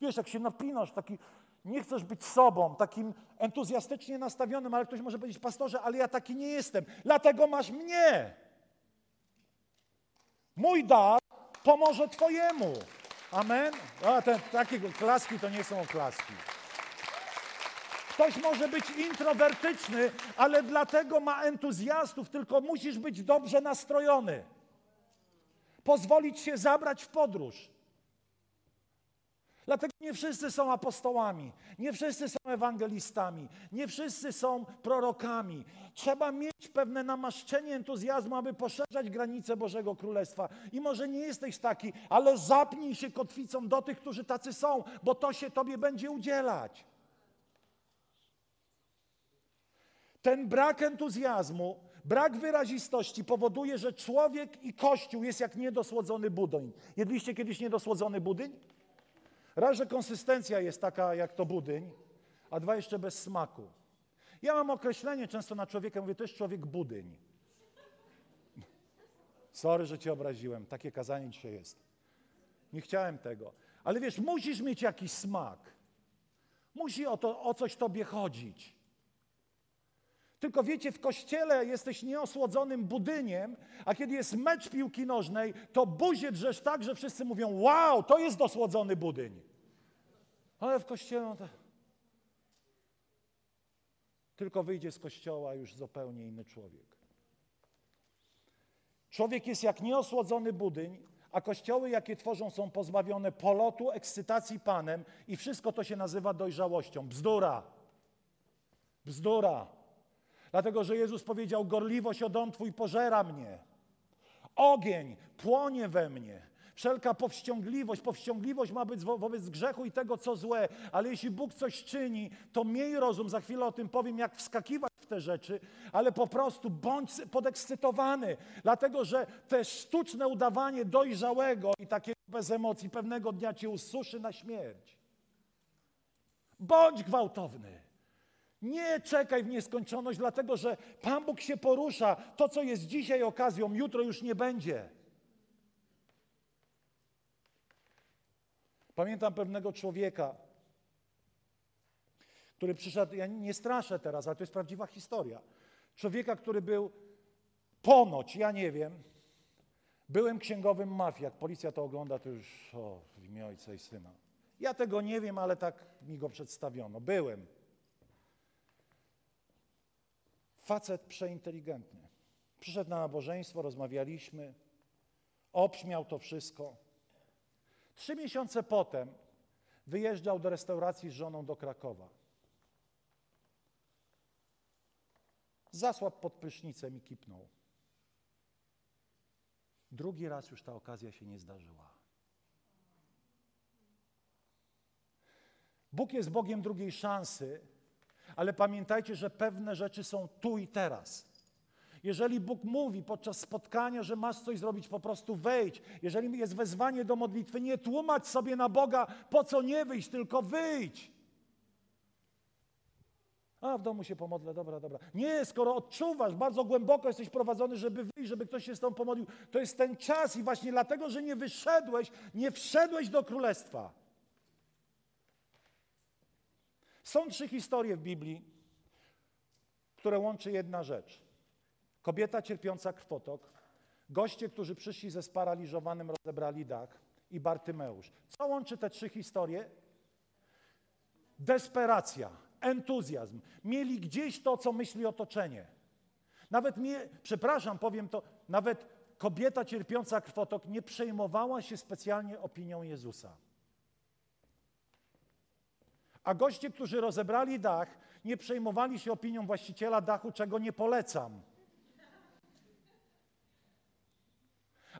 Wiesz, jak się napinasz, taki, nie chcesz być sobą, takim entuzjastycznie nastawionym, ale ktoś może powiedzieć, pastorze, ale ja taki nie jestem. Dlatego masz mnie. Mój dar pomoże Twojemu. Amen? A, te, takie klaski to nie są oklaski. Ktoś może być introwertyczny, ale dlatego ma entuzjastów, tylko musisz być dobrze nastrojony. Pozwolić się zabrać w podróż. Dlatego nie wszyscy są apostołami, nie wszyscy są ewangelistami, nie wszyscy są prorokami. Trzeba mieć pewne namaszczenie entuzjazmu, aby poszerzać granice Bożego Królestwa. I może nie jesteś taki, ale zapnij się kotwicą do tych, którzy tacy są, bo to się Tobie będzie udzielać. Ten brak entuzjazmu, brak wyrazistości powoduje, że człowiek i Kościół jest jak niedosłodzony budyń. Jedliście kiedyś niedosłodzony budyń? Raz, że konsystencja jest taka jak to budyń, a dwa jeszcze bez smaku. Ja mam określenie często na człowieka, mówię, to jest człowiek budyń. Sorry, że cię obraziłem, takie kazanie dzisiaj jest. Nie chciałem tego. Ale wiesz, musisz mieć jakiś smak. Musi o, to, o coś tobie chodzić. Tylko wiecie, w kościele jesteś nieosłodzonym budyniem, a kiedy jest mecz piłki nożnej, to buzię drzesz tak, że wszyscy mówią, wow, to jest dosłodzony budyń. Ale w kościele to... Tylko wyjdzie z kościoła już zupełnie inny człowiek. Człowiek jest jak nieosłodzony budyń, a kościoły, jakie tworzą, są pozbawione polotu, ekscytacji Panem i wszystko to się nazywa dojrzałością. Bzdura. Bzdura. Dlatego, że Jezus powiedział, gorliwość o dom Twój pożera mnie. Ogień płonie we mnie. Wszelka powściągliwość, powściągliwość ma być wobec grzechu i tego, co złe, ale jeśli Bóg coś czyni, to miej rozum, za chwilę o tym powiem, jak wskakiwać w te rzeczy, ale po prostu bądź podekscytowany, dlatego że te sztuczne udawanie dojrzałego i takiego bez emocji pewnego dnia cię ususzy na śmierć. Bądź gwałtowny. Nie czekaj w nieskończoność, dlatego że Pan Bóg się porusza. To, co jest dzisiaj okazją, jutro już nie będzie. Pamiętam pewnego człowieka, który przyszedł, ja nie straszę teraz, ale to jest prawdziwa historia. Człowieka, który był ponoć, ja nie wiem, byłem księgowym mafii. Jak policja to ogląda, to już o, w imię ojca i syna. Ja tego nie wiem, ale tak mi go przedstawiono. Byłem. Facet przeinteligentny. Przyszedł na nabożeństwo, rozmawialiśmy, obśmiał to wszystko. Trzy miesiące potem wyjeżdżał do restauracji z żoną do Krakowa. Zasłab pod prysznicem i kipnął. Drugi raz już ta okazja się nie zdarzyła. Bóg jest Bogiem drugiej szansy, ale pamiętajcie, że pewne rzeczy są tu i teraz. Jeżeli Bóg mówi podczas spotkania, że masz coś zrobić, po prostu wejdź. Jeżeli jest wezwanie do modlitwy, nie tłumacz sobie na Boga, po co nie wyjść, tylko wyjdź. A w domu się pomodlę, dobra, dobra. Nie, skoro odczuwasz, bardzo głęboko jesteś prowadzony, żeby wyjść, żeby ktoś się z tobą pomodlił, to jest ten czas i właśnie dlatego, że nie wyszedłeś, nie wszedłeś do królestwa. Są trzy historie w Biblii, które łączy jedna rzecz. Kobieta cierpiąca krwotok, goście, którzy przyszli ze sparaliżowanym, rozebrali dach i Bartymeusz. Co łączy te trzy historie? Desperacja, entuzjazm. Mieli gdzieś to, co myśli otoczenie. Nawet przepraszam, powiem to, nawet kobieta cierpiąca krwotok nie przejmowała się specjalnie opinią Jezusa. A goście, którzy rozebrali dach, nie przejmowali się opinią właściciela dachu, czego nie polecam.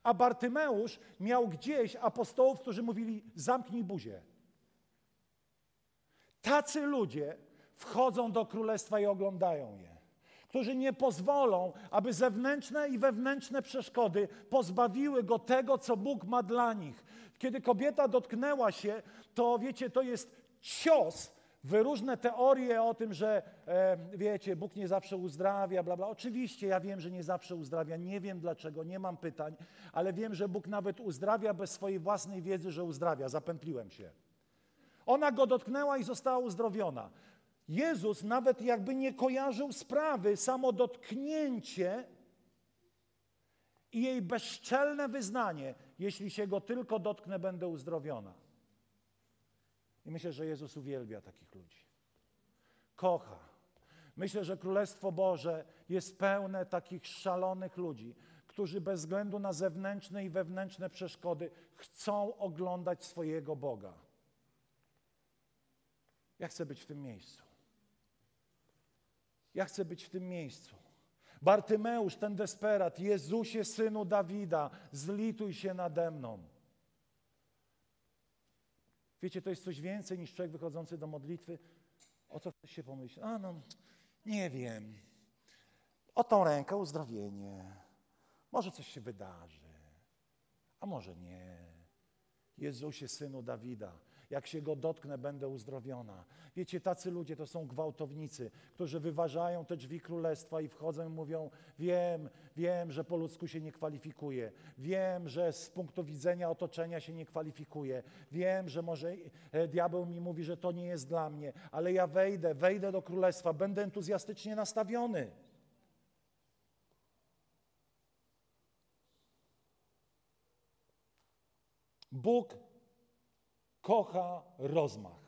A Bartymeusz miał gdzieś apostołów, którzy mówili: zamknij buzię. Tacy ludzie wchodzą do królestwa i oglądają je. Którzy nie pozwolą, aby zewnętrzne i wewnętrzne przeszkody pozbawiły go tego, co Bóg ma dla nich. Kiedy kobieta dotknęła się, to wiecie, to jest cios wyróżne teorie o tym, że e, wiecie, Bóg nie zawsze uzdrawia, bla, bla. Oczywiście ja wiem, że nie zawsze uzdrawia, nie wiem dlaczego, nie mam pytań, ale wiem, że Bóg nawet uzdrawia bez swojej własnej wiedzy, że uzdrawia. Zapętliłem się. Ona go dotknęła i została uzdrowiona. Jezus nawet jakby nie kojarzył sprawy, samo dotknięcie i jej bezczelne wyznanie Jeśli się go tylko dotknę, będę uzdrowiona. I myślę, że Jezus uwielbia takich ludzi. Kocha. Myślę, że Królestwo Boże jest pełne takich szalonych ludzi, którzy bez względu na zewnętrzne i wewnętrzne przeszkody chcą oglądać swojego Boga. Ja chcę być w tym miejscu. Ja chcę być w tym miejscu. Bartymeusz, ten desperat, Jezusie, synu Dawida, zlituj się nade mną. Wiecie, to jest coś więcej niż człowiek wychodzący do modlitwy. O co chcesz się pomyśleć? A no, nie wiem. O tą rękę uzdrowienie. Może coś się wydarzy, a może nie. Jezusie, synu Dawida, jak się go dotknę, będę uzdrowiona. Wiecie, tacy ludzie to są gwałtownicy, którzy wyważają te drzwi królestwa i wchodzą i mówią: Wiem, wiem, że po ludzku się nie kwalifikuje. Wiem, że z punktu widzenia otoczenia się nie kwalifikuje. Wiem, że może e, diabeł mi mówi, że to nie jest dla mnie, ale ja wejdę, wejdę do królestwa, będę entuzjastycznie nastawiony. Bóg kocha rozmach.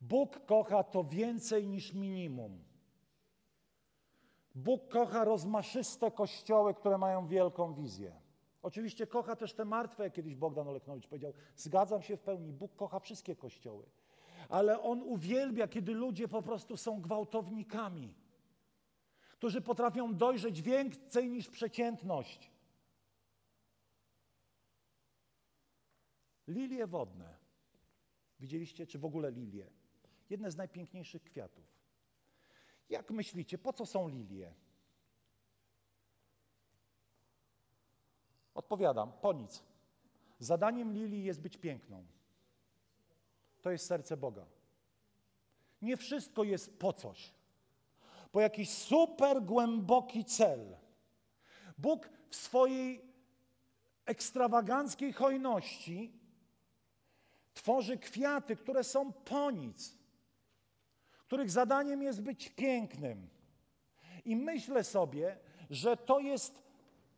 Bóg kocha to więcej niż minimum. Bóg kocha rozmaszyste kościoły, które mają wielką wizję. Oczywiście kocha też te martwe, jak kiedyś Bogdan Oleknowicz powiedział. Zgadzam się w pełni, Bóg kocha wszystkie kościoły. Ale On uwielbia, kiedy ludzie po prostu są gwałtownikami, którzy potrafią dojrzeć więcej niż przeciętność. Lilie wodne. Widzieliście, czy w ogóle lilie? Jedne z najpiękniejszych kwiatów. Jak myślicie, po co są lilie? Odpowiadam, po nic. Zadaniem lilii jest być piękną. To jest serce Boga. Nie wszystko jest po coś. Po jakiś super głęboki cel. Bóg w swojej ekstrawaganckiej hojności Tworzy kwiaty, które są po nic, których zadaniem jest być pięknym. I myślę sobie, że to jest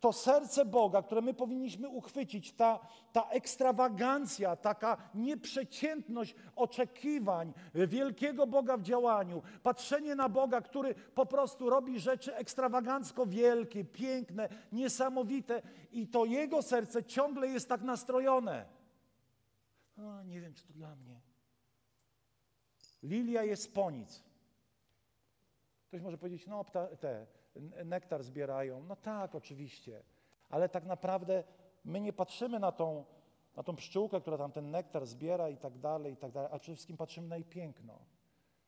to serce Boga, które my powinniśmy uchwycić, ta, ta ekstrawagancja, taka nieprzeciętność oczekiwań wielkiego Boga w działaniu, patrzenie na Boga, który po prostu robi rzeczy ekstrawagancko wielkie, piękne, niesamowite i to Jego serce ciągle jest tak nastrojone. O, nie wiem, czy to dla mnie. Lilia jest po nic. Ktoś może powiedzieć, no te, nektar zbierają. No tak, oczywiście. Ale tak naprawdę my nie patrzymy na tą, na tą pszczółkę, która tam ten nektar zbiera i tak dalej, i tak dalej, a przede wszystkim patrzymy na jej piękno.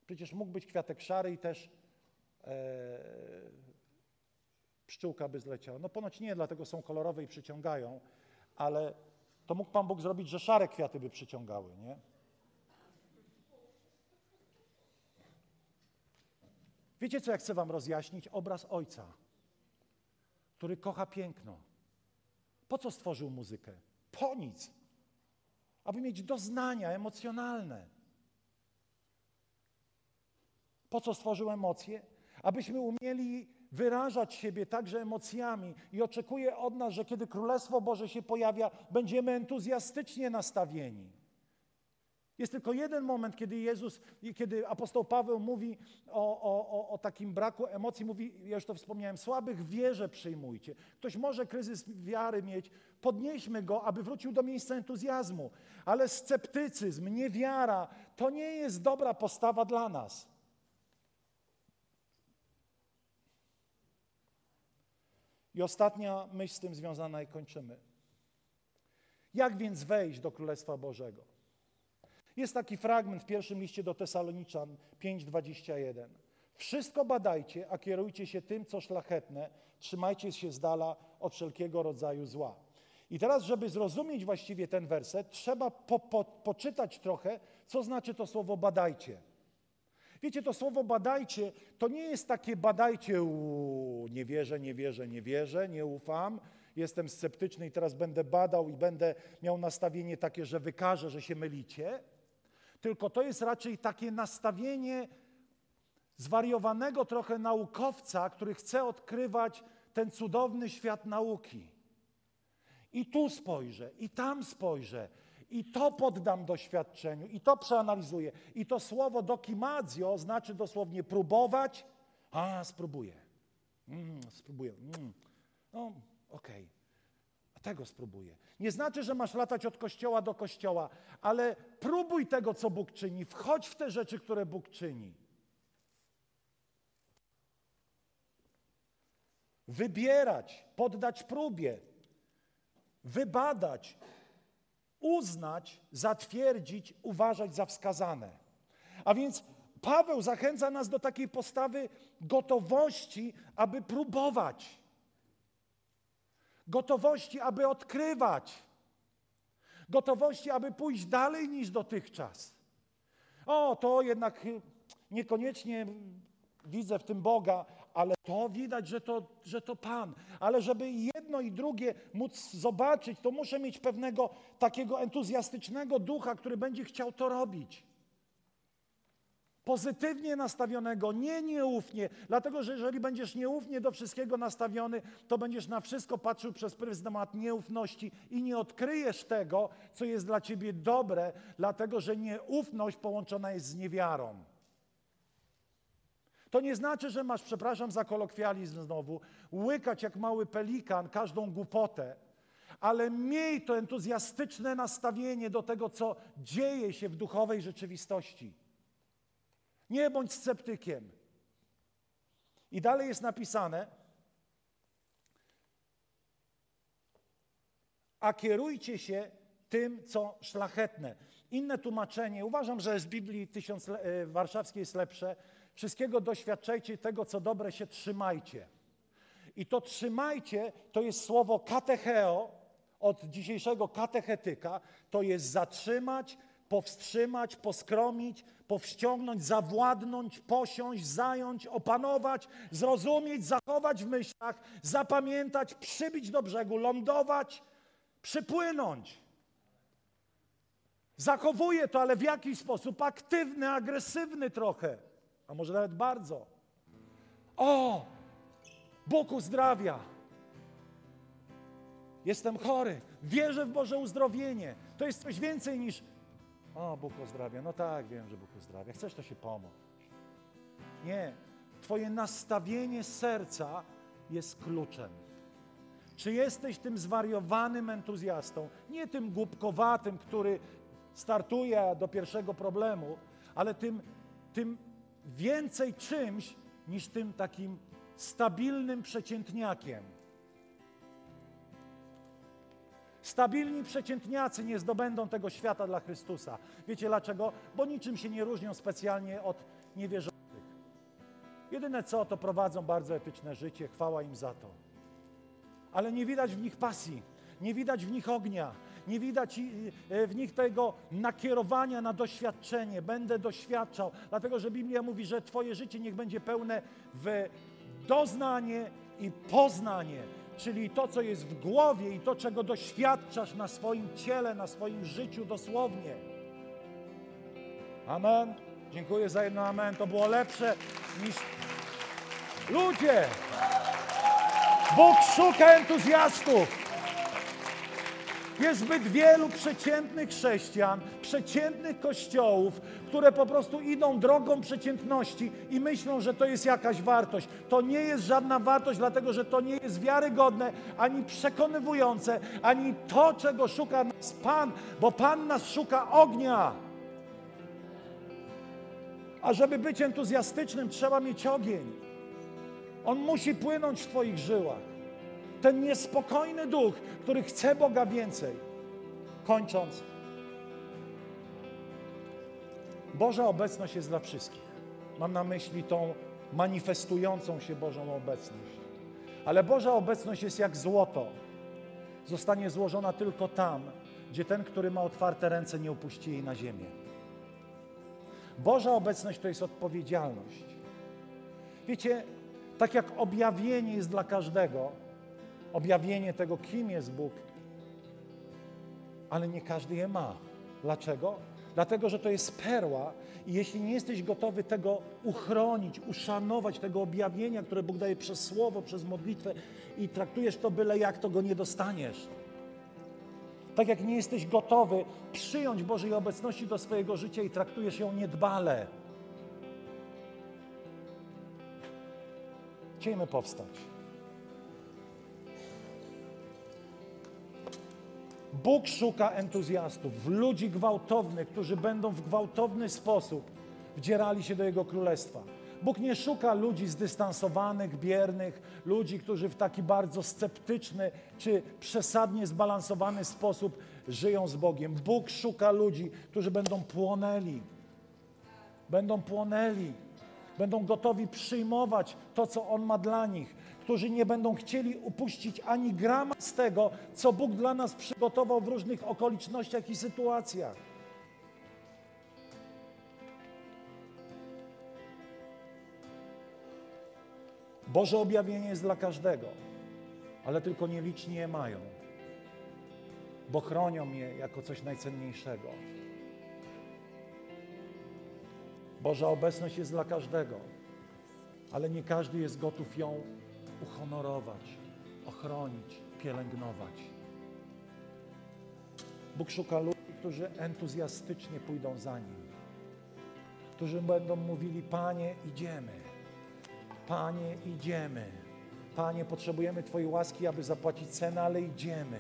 Przecież mógł być kwiatek szary i też e, pszczółka by zleciała. No ponoć nie, dlatego są kolorowe i przyciągają, ale to mógł Pan Bóg zrobić, że szare kwiaty by przyciągały, nie? Wiecie, co ja chcę Wam rozjaśnić? Obraz Ojca, który kocha piękno. Po co stworzył muzykę? Po nic. Aby mieć doznania emocjonalne. Po co stworzył emocje? Abyśmy umieli wyrażać siebie także emocjami i oczekuje od nas, że kiedy Królestwo Boże się pojawia, będziemy entuzjastycznie nastawieni. Jest tylko jeden moment, kiedy Jezus, kiedy apostoł Paweł mówi o, o, o, takim braku emocji, mówi, ja już to wspomniałem, słabych wierze przyjmujcie. Ktoś może kryzys wiary mieć, podnieśmy go, aby wrócił do miejsca entuzjazmu, ale sceptycyzm, niewiara, to nie jest dobra postawa dla nas. I ostatnia myśl z tym związana i kończymy. Jak więc wejść do Królestwa Bożego? Jest taki fragment w pierwszym liście do Tesaloniczan 5:21. Wszystko badajcie, a kierujcie się tym, co szlachetne, trzymajcie się z dala od wszelkiego rodzaju zła. I teraz, żeby zrozumieć właściwie ten werset, trzeba po, po, poczytać trochę, co znaczy to słowo badajcie. Wiecie, to słowo badajcie to nie jest takie badajcie, u, nie wierzę, nie wierzę, nie wierzę, nie ufam, jestem sceptyczny i teraz będę badał i będę miał nastawienie takie, że wykażę, że się mylicie. Tylko to jest raczej takie nastawienie zwariowanego trochę naukowca, który chce odkrywać ten cudowny świat nauki. I tu spojrzę, i tam spojrzę, i to poddam doświadczeniu, i to przeanalizuję. I to słowo dokimadzio znaczy dosłownie próbować. A, spróbuję. Mm, spróbuję. Mm. No, okej. Okay. Tego spróbuję. Nie znaczy, że masz latać od kościoła do kościoła, ale próbuj tego, co Bóg czyni. Wchodź w te rzeczy, które Bóg czyni. Wybierać, poddać próbie, wybadać, uznać, zatwierdzić, uważać za wskazane. A więc Paweł zachęca nas do takiej postawy gotowości, aby próbować, gotowości, aby odkrywać, gotowości, aby pójść dalej niż dotychczas. O, to jednak niekoniecznie widzę w tym Boga, ale to widać, że to, że to Pan. Ale żeby jedno i drugie móc zobaczyć, to muszę mieć pewnego takiego entuzjastycznego ducha, który będzie chciał to robić. Pozytywnie nastawionego, nie nieufnie, dlatego że jeżeli będziesz nieufnie do wszystkiego nastawiony, to będziesz na wszystko patrzył przez pryzmat nieufności i nie odkryjesz tego, co jest dla ciebie dobre, dlatego że nieufność połączona jest z niewiarą. To nie znaczy, że masz, przepraszam za kolokwializm znowu, łykać jak mały pelikan każdą głupotę, ale miej to entuzjastyczne nastawienie do tego, co dzieje się w duchowej rzeczywistości. Nie bądź sceptykiem. I dalej jest napisane, a kierujcie się tym, co szlachetne. Inne tłumaczenie, uważam, że z Biblii tysiąc, e, warszawskiej jest lepsze, Wszystkiego doświadczajcie, tego co dobre się trzymajcie. I to trzymajcie to jest słowo katecheo, od dzisiejszego katechetyka, to jest zatrzymać, powstrzymać, poskromić, powściągnąć, zawładnąć, posiąść, zająć, opanować, zrozumieć, zachować w myślach, zapamiętać, przybić do brzegu, lądować, przypłynąć. Zachowuje to, ale w jakiś sposób aktywny, agresywny trochę a może nawet bardzo. O, Bóg uzdrawia. Jestem chory, wierzę w Boże uzdrowienie. To jest coś więcej niż o, Bóg uzdrawia. No tak, wiem, że Bóg uzdrawia. Chcesz, to się pomóc. Nie. Twoje nastawienie serca jest kluczem. Czy jesteś tym zwariowanym entuzjastą, nie tym głupkowatym, który startuje do pierwszego problemu, ale tym, tym więcej czymś niż tym takim stabilnym przeciętniakiem. Stabilni przeciętniacy nie zdobędą tego świata dla Chrystusa. Wiecie dlaczego? Bo niczym się nie różnią specjalnie od niewierzących. Jedyne co, to prowadzą bardzo etyczne życie, chwała im za to. Ale nie widać w nich pasji, nie widać w nich ognia, nie widać e, w nich tego nakierowania na doświadczenie. Będę doświadczał, dlatego że Biblia mówi, że Twoje życie niech będzie pełne w doznanie i poznanie, czyli to, co jest w głowie i to, czego doświadczasz na swoim ciele, na swoim życiu dosłownie. Amen. Dziękuję za jedno amen. To było lepsze niż ludzie. Bóg szuka entuzjastów. Jest zbyt wielu przeciętnych chrześcijan, przeciętnych kościołów, które po prostu idą drogą przeciętności i myślą, że to jest jakaś wartość. To nie jest żadna wartość, dlatego że to nie jest wiarygodne, ani przekonywujące, ani to, czego szuka nas Pan, bo Pan nas szuka ognia. A żeby być entuzjastycznym, trzeba mieć ogień. On musi płynąć w Twoich żyłach ten niespokojny duch, który chce Boga więcej. Kończąc, Boża obecność jest dla wszystkich. Mam na myśli tą manifestującą się Bożą obecność. Ale Boża obecność jest jak złoto. Zostanie złożona tylko tam, gdzie ten, który ma otwarte ręce, nie opuści jej na ziemię. Boża obecność to jest odpowiedzialność. Wiecie, tak jak objawienie jest dla każdego, objawienie tego, kim jest Bóg, ale nie każdy je ma. Dlaczego? Dlatego, że to jest perła i jeśli nie jesteś gotowy tego uchronić, uszanować, tego objawienia, które Bóg daje przez słowo, przez modlitwę i traktujesz to byle jak, to go nie dostaniesz. Tak jak nie jesteś gotowy przyjąć Bożej obecności do swojego życia i traktujesz ją niedbale. Chciejmy powstać. Bóg szuka entuzjastów, ludzi gwałtownych, którzy będą w gwałtowny sposób wdzierali się do Jego Królestwa. Bóg nie szuka ludzi zdystansowanych, biernych, ludzi, którzy w taki bardzo sceptyczny czy przesadnie zbalansowany sposób żyją z Bogiem. Bóg szuka ludzi, którzy będą płonęli. Będą płonęli. Będą gotowi przyjmować to, co On ma dla nich. Którzy nie będą chcieli upuścić ani grama z tego, co Bóg dla nas przygotował w różnych okolicznościach i sytuacjach. Boże objawienie jest dla każdego, ale tylko nieliczni je mają, bo chronią je jako coś najcenniejszego. Boża obecność jest dla każdego, ale nie każdy jest gotów ją uhonorować, ochronić, pielęgnować. Bóg szuka ludzi, którzy entuzjastycznie pójdą za Nim, którzy będą mówili: Panie, idziemy. Panie, idziemy. Panie, potrzebujemy Twojej łaski, aby zapłacić cenę, ale idziemy.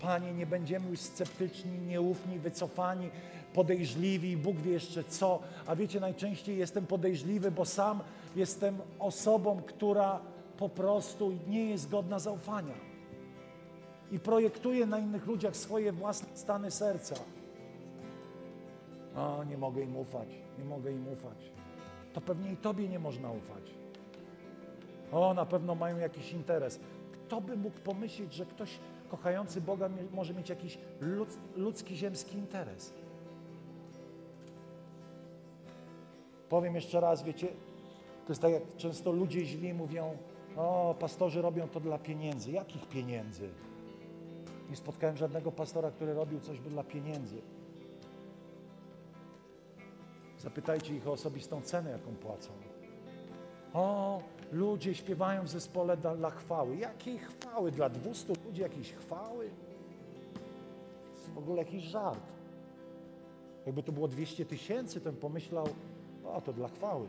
Panie, nie będziemy już sceptyczni, nieufni, wycofani, podejrzliwi, Bóg wie jeszcze co. A wiecie, najczęściej jestem podejrzliwy, bo sam jestem osobą, która po prostu nie jest godna zaufania. I projektuje na innych ludziach swoje własne stany serca. O, nie mogę im ufać, nie mogę im ufać. To pewnie i Tobie nie można ufać. O, na pewno mają jakiś interes. Kto by mógł pomyśleć, że ktoś kochający Boga może mieć jakiś ludzki, ziemski interes? Powiem jeszcze raz, wiecie, to jest tak, jak często ludzie źli mówią, o, pastorzy robią to dla pieniędzy. Jakich pieniędzy? Nie spotkałem żadnego pastora, który robił coś dla pieniędzy. Zapytajcie ich o osobistą cenę, jaką płacą. O, ludzie śpiewają w zespole dla, dla chwały. Jakiej chwały? Dla 200 ludzi jakiejś chwały? W ogóle jakiś żart. Jakby to było 200 tysięcy, to bym pomyślał, o, to dla chwały.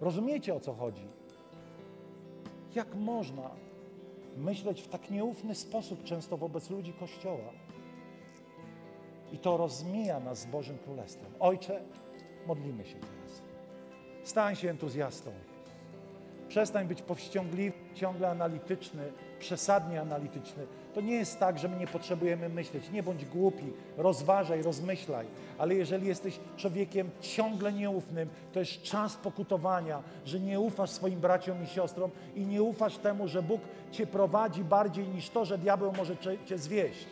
Rozumiecie, o co chodzi? Jak można myśleć w tak nieufny sposób często wobec ludzi Kościoła? I to rozmija nas z Bożym Królestwem. Ojcze, modlimy się teraz. Stań się entuzjastą. Przestań być powściągliwy, ciągle analityczny, przesadnie analityczny. To nie jest tak, że my nie potrzebujemy myśleć. Nie bądź głupi, rozważaj, rozmyślaj. Ale jeżeli jesteś człowiekiem ciągle nieufnym, to jest czas pokutowania, że nie ufasz swoim braciom i siostrom i nie ufasz temu, że Bóg cię prowadzi bardziej niż to, że diabeł może cię zwieść.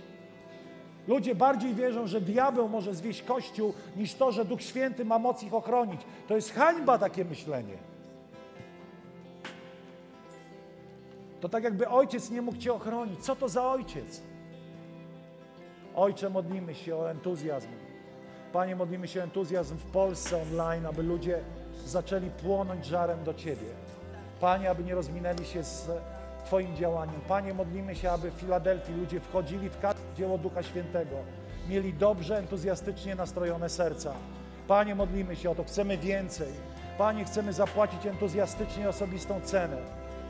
Ludzie bardziej wierzą, że diabeł może zwieść Kościół, niż to, że Duch Święty ma moc ich ochronić. To jest hańba takie myślenie. To tak jakby ojciec nie mógł cię ochronić. Co to za ojciec? Ojcze, modlimy się o entuzjazm. Panie, modlimy się o entuzjazm w Polsce online, aby ludzie zaczęli płonąć żarem do Ciebie. Panie, aby nie rozminęli się z Twoim działaniem. Panie, modlimy się, aby w Filadelfii ludzie wchodzili w każde dzieło Ducha Świętego, mieli dobrze, entuzjastycznie nastrojone serca. Panie, modlimy się o to, chcemy więcej. Panie, chcemy zapłacić entuzjastycznie osobistą cenę.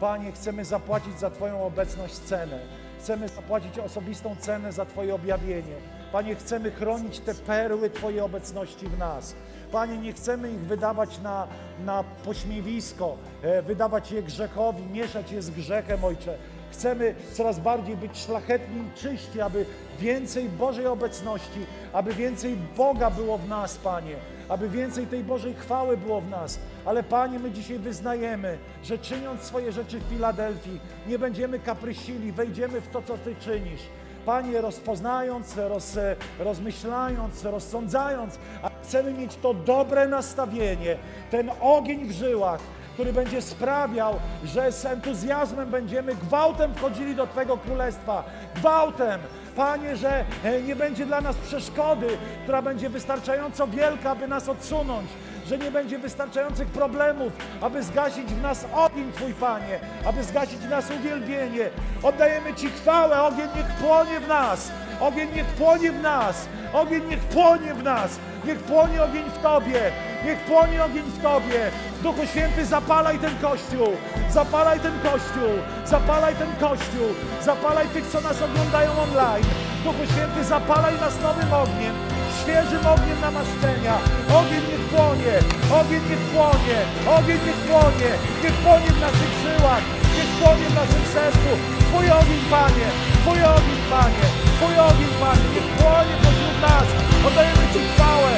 Panie, chcemy zapłacić za Twoją obecność cenę. Chcemy zapłacić osobistą cenę za Twoje objawienie. Panie, chcemy chronić te perły Twojej obecności w nas. Panie, nie chcemy ich wydawać na, na pośmiewisko, e, wydawać je grzechowi, mieszać je z grzechem, Ojcze. Chcemy coraz bardziej być szlachetni i czyści, aby więcej Bożej obecności, aby więcej Boga było w nas, Panie, aby więcej tej Bożej chwały było w nas. Ale Panie, my dzisiaj wyznajemy, że czyniąc swoje rzeczy w Filadelfii, nie będziemy kaprysili, wejdziemy w to, co Ty czynisz. Panie, rozpoznając, roz, rozmyślając, rozsądzając, a chcemy mieć to dobre nastawienie, ten ogień w żyłach, który będzie sprawiał, że z entuzjazmem będziemy gwałtem wchodzili do Twojego Królestwa. Gwałtem! Panie, że e, nie będzie dla nas przeszkody, która będzie wystarczająco wielka, aby nas odsunąć, że nie będzie wystarczających problemów, aby zgasić w nas ogień Twój, Panie, aby zgasić w nas uwielbienie. Oddajemy Ci chwałę, ogień niech płonie w nas, ogień niech płonie w nas, ogień niech płonie w nas, niech płonie ogień w Tobie, niech płonie ogień w Tobie. Duchu Święty, zapalaj ten Kościół, zapalaj ten Kościół, zapalaj ten Kościół, zapalaj tych, co nas oglądają online. Duchu Święty, zapalaj nas nowym ogniem, świeżym ogniem namaszczenia. Ogień niech płonie, ogień niech płonie, ogień niech płonie, niech płonie w naszych żyłach, niech płonie w naszym sercu. Twój ogień, Panie, Twój ogień, Panie, Twój ogień, Panie, niech płonie pośród nas. Oddajemy Ci chwałę,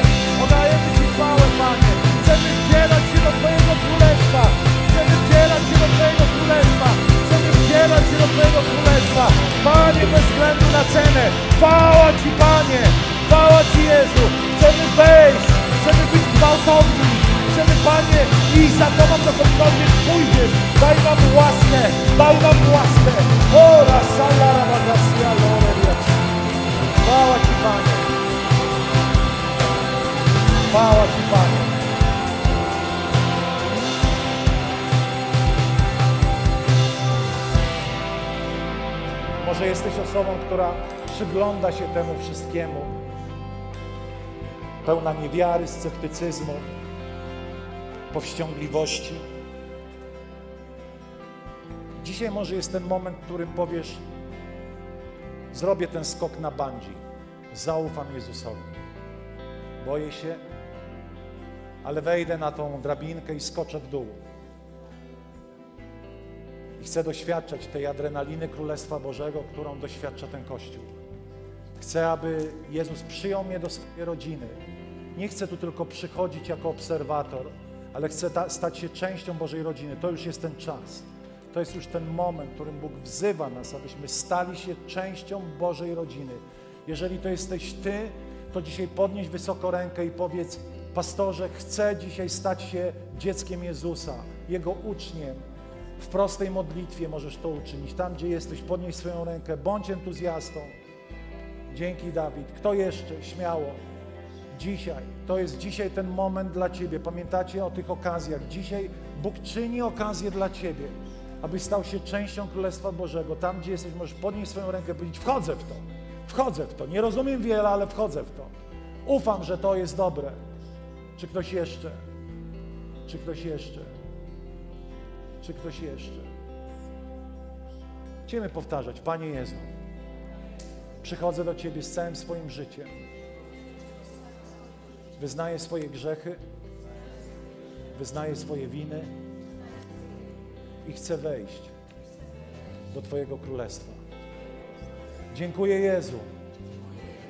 oddajemy Ci chwałę, Panie. Chcemy wdzierać się do Twojego Królestwa, chcemy wdzierać się do Twojego Królestwa, chcemy wdzierać się do Twojego Królestwa. Panie, bez względu na cenę, chwała Ci, Panie, chwała Ci, Jezu. Chcemy wejść, chcemy być gwałtowni, chcemy, Panie, iść za Tobą, dokądkolwiek pójdziesz. Daj nam łaskę, daj nam łaskę. Ora, salara, bagasia, lore, Chwała Ci, Panie. Chwała Ci, Panie. Może jesteś osobą, która przygląda się temu wszystkiemu, pełna niewiary, sceptycyzmu, powściągliwości. Dzisiaj może jest ten moment, w którym powiesz: Zrobię ten skok na bungee, zaufam Jezusowi. Boję się, ale wejdę na tą drabinkę i skoczę w dół. I chcę doświadczać tej adrenaliny Królestwa Bożego, którą doświadcza ten Kościół. Chcę, aby Jezus przyjął mnie do swojej rodziny. Nie chcę tu tylko przychodzić jako obserwator, ale chcę ta, stać się częścią Bożej rodziny. To już jest ten czas. To jest już ten moment, w którym Bóg wzywa nas, abyśmy stali się częścią Bożej rodziny. Jeżeli to jesteś Ty, to dzisiaj podnieś wysoko rękę i powiedz, pastorze, chcę dzisiaj stać się dzieckiem Jezusa, Jego uczniem. W prostej modlitwie możesz to uczynić. Tam, gdzie jesteś, podnieś swoją rękę, bądź entuzjastą. Dzięki, Dawid. Kto jeszcze? Śmiało. Dzisiaj. To jest dzisiaj ten moment dla Ciebie. Pamiętacie o tych okazjach. Dzisiaj Bóg czyni okazję dla Ciebie, abyś stał się częścią Królestwa Bożego. Tam, gdzie jesteś, możesz podnieść swoją rękę i powiedzieć, wchodzę w to. Wchodzę w to. Nie rozumiem wiele, ale wchodzę w to. Ufam, że to jest dobre. Czy ktoś jeszcze? Czy ktoś jeszcze? Czy ktoś jeszcze? Będziemy powtarzać, Panie Jezu, przychodzę do Ciebie z całym swoim życiem. Wyznaję swoje grzechy, wyznaję swoje winy i chcę wejść do Twojego Królestwa. Dziękuję Jezu,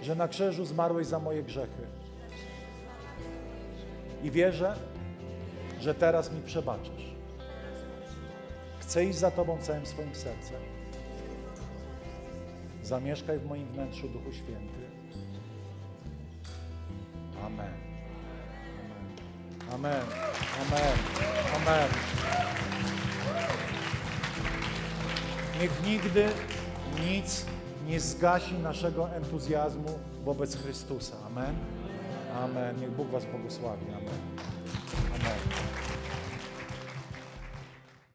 że na krzyżu zmarłeś za moje grzechy. I wierzę, że teraz mi przebaczasz. Chcę iść za Tobą całym swoim sercem. Zamieszkaj w moim wnętrzu, Duchu Święty. Amen. Amen. Amen. Amen. Niech nigdy nic nie zgasi naszego entuzjazmu wobec Chrystusa. Amen. Amen. Niech Bóg Was błogosławi. Amen. Amen.